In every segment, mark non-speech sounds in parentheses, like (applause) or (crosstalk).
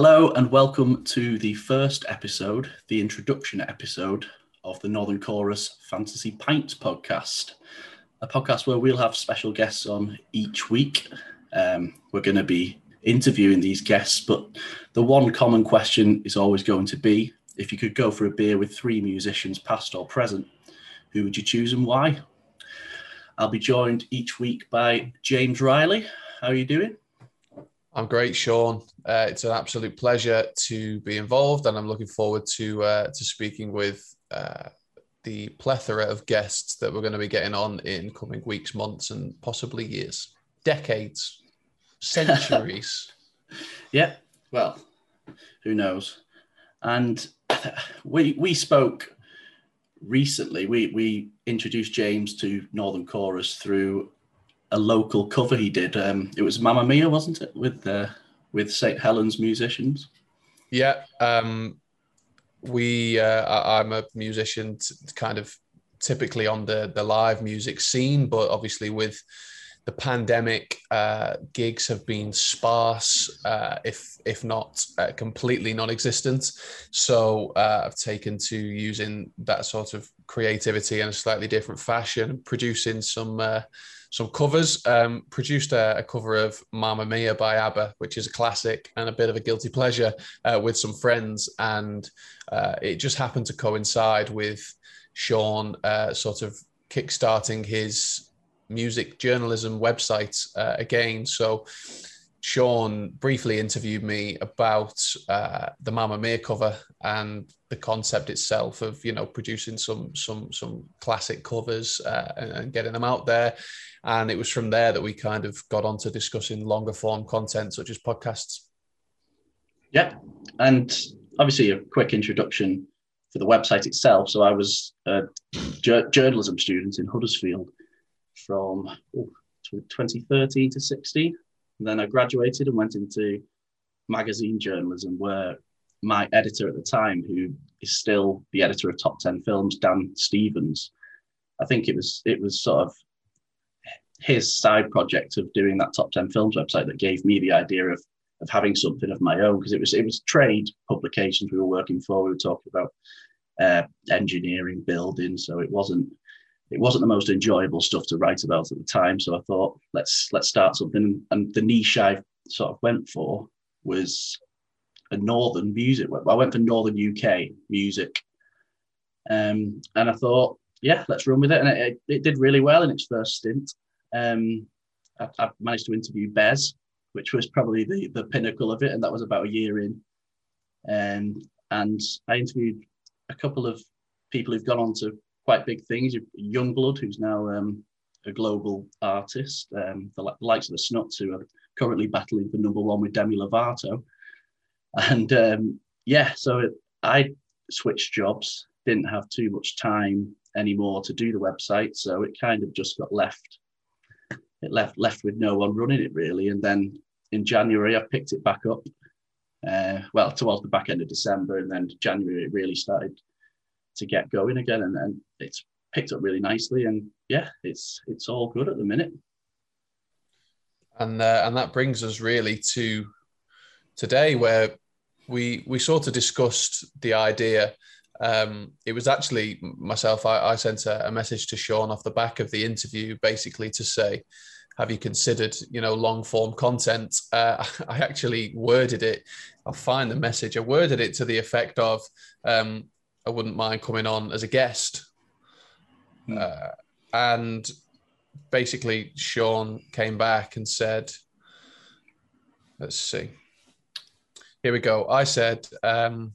Hello and welcome to the first episode, the introduction episode of the Northern Chorus Fantasy Pints podcast, a podcast where we'll have special guests on each week. Um, we're going to be interviewing these guests, but the one common question is always going to be if you could go for a beer with three musicians, past or present, who would you choose and why? I'll be joined each week by James Riley. How are you doing? I'm great, Sean. Uh, it's an absolute pleasure to be involved, and I'm looking forward to uh, to speaking with uh, the plethora of guests that we're going to be getting on in coming weeks, months, and possibly years, decades, (laughs) centuries. yeah. Well, who knows? And (laughs) we we spoke recently. We we introduced James to Northern Chorus through a local cover he did. Um, it was Mamma Mia, wasn't it, with uh, with St Helens musicians? Yeah, um, we. Uh, I, am a musician, t- kind of typically on the the live music scene, but obviously with the pandemic, uh, gigs have been sparse, uh, if if not uh, completely non-existent. So uh, I've taken to using that sort of creativity in a slightly different fashion, producing some uh, some covers. Um, produced a, a, cover of Mamma Mia by ABBA, which is a classic and a bit of a guilty pleasure uh, with some friends. And uh, it just happened to coincide with Sean uh, sort of kickstarting his music journalism website uh, again. So Sean briefly interviewed me about uh, the Mamma Mia cover and the concept itself of you know producing some some some classic covers uh, and, and, getting them out there. And it was from there that we kind of got on to discussing longer form content such as podcasts. Yeah, and obviously a quick introduction for the website itself. So I was a journalism student in Huddersfield from oh, 2013 to 16 and then I graduated and went into magazine journalism, where my editor at the time, who is still the editor of Top Ten Films, Dan Stevens, I think it was it was sort of his side project of doing that Top Ten Films website that gave me the idea of of having something of my own because it was it was trade publications we were working for. We were talking about uh, engineering, building, so it wasn't it wasn't the most enjoyable stuff to write about at the time. So I thought, let's let's start something. And the niche I sort of went for was a northern music. I went for northern UK music, um, and I thought, yeah, let's run with it. And it, it did really well in its first stint. Um, I, I, managed to interview Bez, which was probably the the pinnacle of it, and that was about a year in. Um, and I interviewed a couple of people who've gone on to quite big things. Yungblud, who's now um, a global artist, um, the likes of the Snuts, who are currently battling for number one with Demi Lovato. And um, yeah, so it, I switched jobs, didn't have too much time anymore to do the website, so it kind of just got left. It left left with no one running it really, and then in January I picked it back up. Uh, well, towards the back end of December, and then January it really started to get going again, and, and it's picked up really nicely. And yeah, it's it's all good at the minute. And uh, and that brings us really to today, where we we sort of discussed the idea. Um, it was actually myself. I, I sent a, a message to Sean off the back of the interview, basically to say, have you considered you know long form content uh, (laughs) i actually worded it i'll find the message i worded it to the effect of um, I wouldn't mind coming on as a guest. Mm. Uh, and basically, Sean came back and said, let's see. Here we go. I said, um,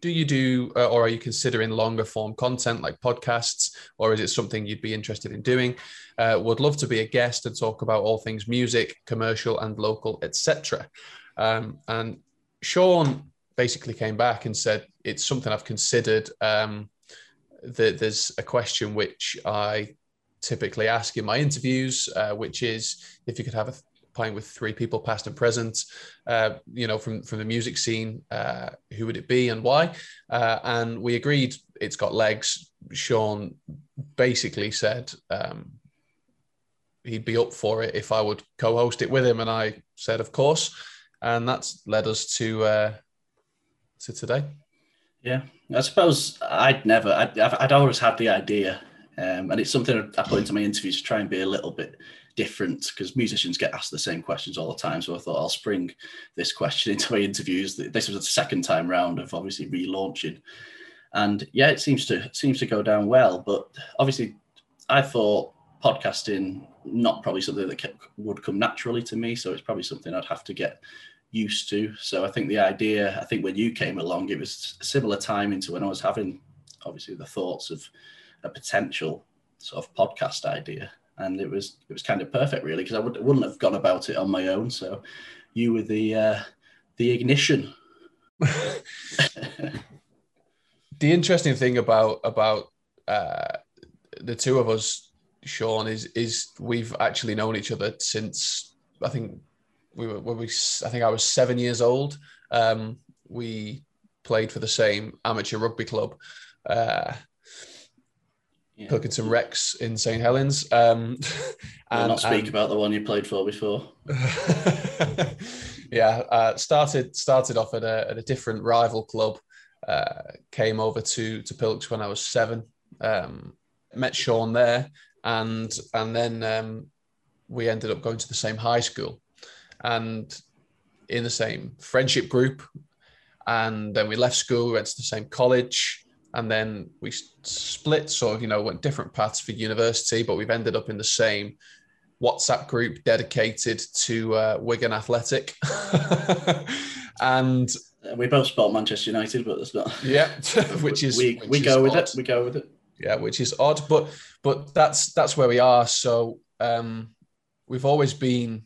do you do, uh, or are you considering longer form content like podcasts, or is it something you'd be interested in doing? Uh, would love to be a guest and talk about all things music, commercial and local, etc. Um, and Sean basically came back and said it's something I've considered. Um, there's a question which I typically ask in my interviews, uh, which is if you could have a playing with three people, past and present, uh, you know, from from the music scene, uh, who would it be and why? Uh, and we agreed it's got legs. Sean basically said um, he'd be up for it if I would co-host it with him, and I said, of course. and that's led us to uh, to today. Yeah, I suppose I'd never, I'd, I'd always had the idea, um, and it's something I put into my interviews to try and be a little bit different because musicians get asked the same questions all the time. So I thought I'll spring this question (laughs) into my interviews. This was the second time round of obviously relaunching, and yeah, it seems to seems to go down well. But obviously, I thought podcasting not probably something that would come naturally to me. So it's probably something I'd have to get used to. So I think the idea, I think when you came along, it was a similar time into when I was having obviously the thoughts of a potential sort of podcast idea. And it was it was kind of perfect really because I would, wouldn't have gone about it on my own. So you were the uh, the ignition. (laughs) the interesting thing about about uh, the two of us, Sean, is is we've actually known each other since I think we were when we I think I was seven years old. Um, we played for the same amateur rugby club, uh, yeah. Pilkington Recs in St Helens. Um, (laughs) and not speak and, about the one you played for before. (laughs) yeah, uh, started started off at a, at a different rival club. Uh, came over to to Pilks when I was seven. Um, met Sean there, and and then um, we ended up going to the same high school and in the same friendship group. And then we left school, we went to the same college, and then we split, sort of, you know, went different paths for university, but we've ended up in the same WhatsApp group dedicated to uh, Wigan Athletic. (laughs) and we both spelled Manchester United, but that's not. (laughs) Yeah, (laughs) which is we, which we go odd. with it. We go with it. Yeah, which is odd, but but that's that's where we are. So um, we've always been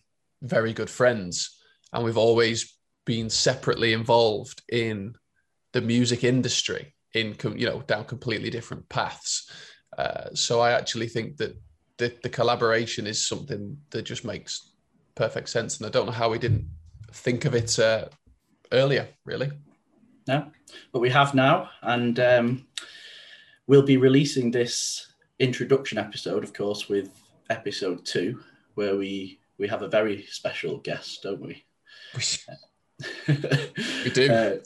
very good friends, and we've always been separately involved in the music industry in you know down completely different paths. Uh, so I actually think that the, the collaboration is something that just makes perfect sense, and I don't know how we didn't think of it uh, earlier, really. No, but we have now, and um, we'll be releasing this introduction episode, of course, with episode two, where we we have a very special guest, don't we? (laughs) we do. Uh,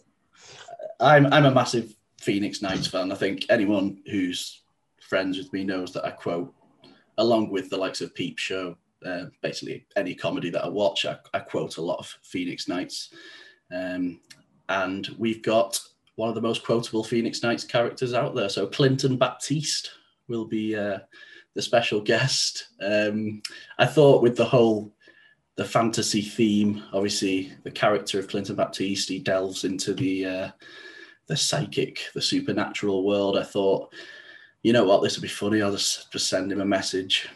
I'm I'm a massive Phoenix Nights fan. I think anyone who's friends with me knows that I quote, along with the likes of Peep Show, uh, basically any comedy that I watch, I, I quote a lot of Phoenix Nights. Um, and we've got one of the most quotable Phoenix Nights characters out there. So Clinton Baptiste will be uh, the special guest. Um, I thought with the whole the fantasy theme, obviously the character of Clinton Baptiste, he delves into the uh, the psychic, the supernatural world. I thought, you know what, this would be funny. I'll just just send him a message,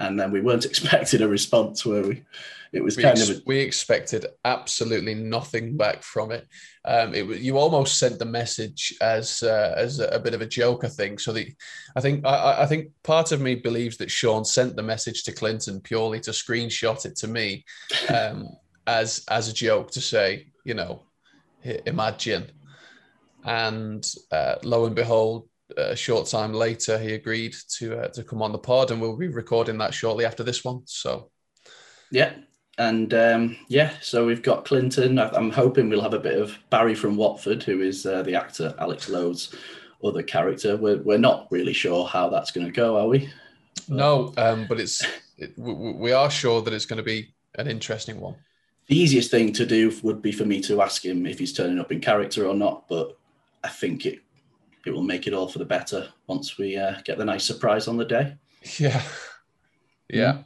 and then we weren't (laughs) expecting a response, were we? It was we kind ex- of a... we expected absolutely nothing back from it. Um, it was you almost sent the message as uh, as a, a, bit of a joker thing. So the I think I, I think part of me believes that Sean sent the message to Clinton purely to screenshot it to me (laughs) um, as as a joke to say, you know, imagine. And uh, lo and behold, a short time later, he agreed to uh, to come on the pod, and we'll be recording that shortly after this one. So, yeah, and um, yeah, so we've got Clinton. I'm hoping we'll have a bit of Barry from Watford, who is uh, the actor Alex Lowe's other character. We're, we're not really sure how that's going to go, are we? No, um, but it's it, we are sure that it's going to be an interesting one. The easiest thing to do would be for me to ask him if he's turning up in character or not, but I think it it will make it all for the better once we uh, get the nice surprise on the day. Yeah, yeah. Mm.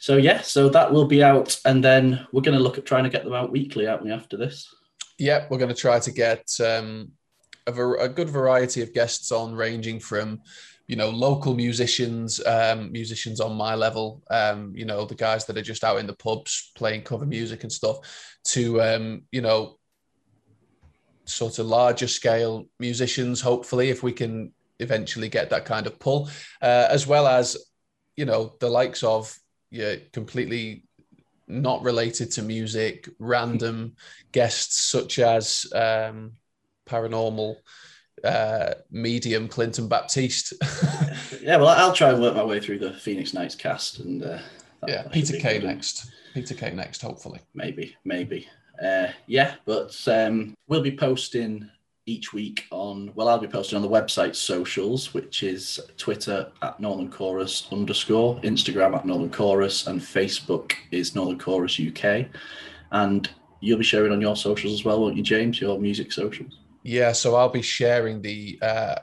So yeah, so that will be out, and then we're going to look at trying to get them out weekly, aren't we? After this. Yeah, we're going to try to get um, a, ver- a good variety of guests on, ranging from you know local musicians um, musicians on my level um, you know the guys that are just out in the pubs playing cover music and stuff to um, you know sort of larger scale musicians hopefully if we can eventually get that kind of pull uh, as well as you know the likes of yeah, completely not related to music, random guests such as um, paranormal uh, medium Clinton Baptiste. (laughs) yeah, well, I'll try and work my way through the Phoenix Nights cast and uh, yeah, Peter Kay next. Peter Kay next, hopefully. maybe, maybe. Uh, yeah, but um, we'll be posting each week on. Well, I'll be posting on the website socials, which is Twitter at Northern Chorus underscore, Instagram at Northern Chorus, and Facebook is Northern Chorus UK. And you'll be sharing on your socials as well, won't you, James? Your music socials. Yeah, so I'll be sharing the uh,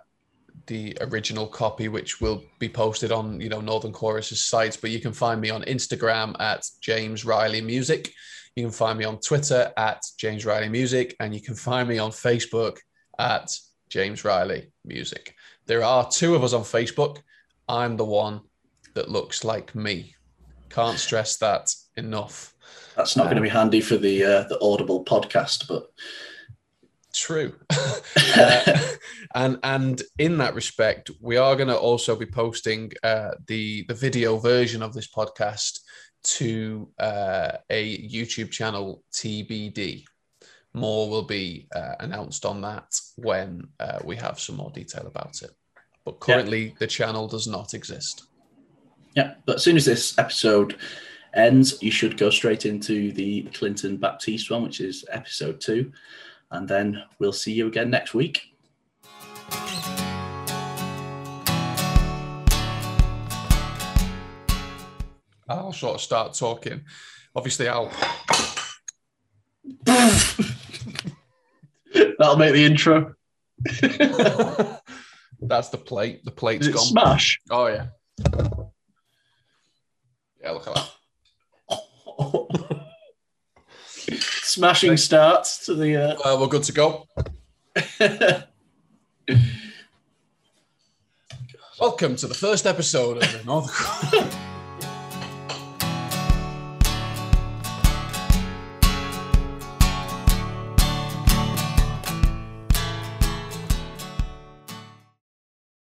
the original copy, which will be posted on you know Northern Chorus's sites. But you can find me on Instagram at James Riley Music. You can find me on Twitter at James Riley Music, and you can find me on Facebook at James Riley Music. There are two of us on Facebook. I'm the one that looks like me. Can't stress that enough. That's not going to be handy for the uh, the Audible podcast, but True. (laughs) Uh, (laughs) and and in that respect, we are going to also be posting uh, the the video version of this podcast to uh, a YouTube channel TBD. More will be uh, announced on that when uh, we have some more detail about it. But currently, the channel does not exist. Yeah, but as soon as this episode ends, you should go straight into the Clinton Baptiste one, which is episode two. And then we'll see you again next week. I'll sort of start talking. Obviously, I'll. (laughs) That'll make the intro. (laughs) That's the plate. The plate's gone. smash? Oh yeah. Yeah, look at that. (laughs) Smashing starts to the. Uh... Well, we're good to go. (laughs) Welcome to the first episode of the North. (laughs)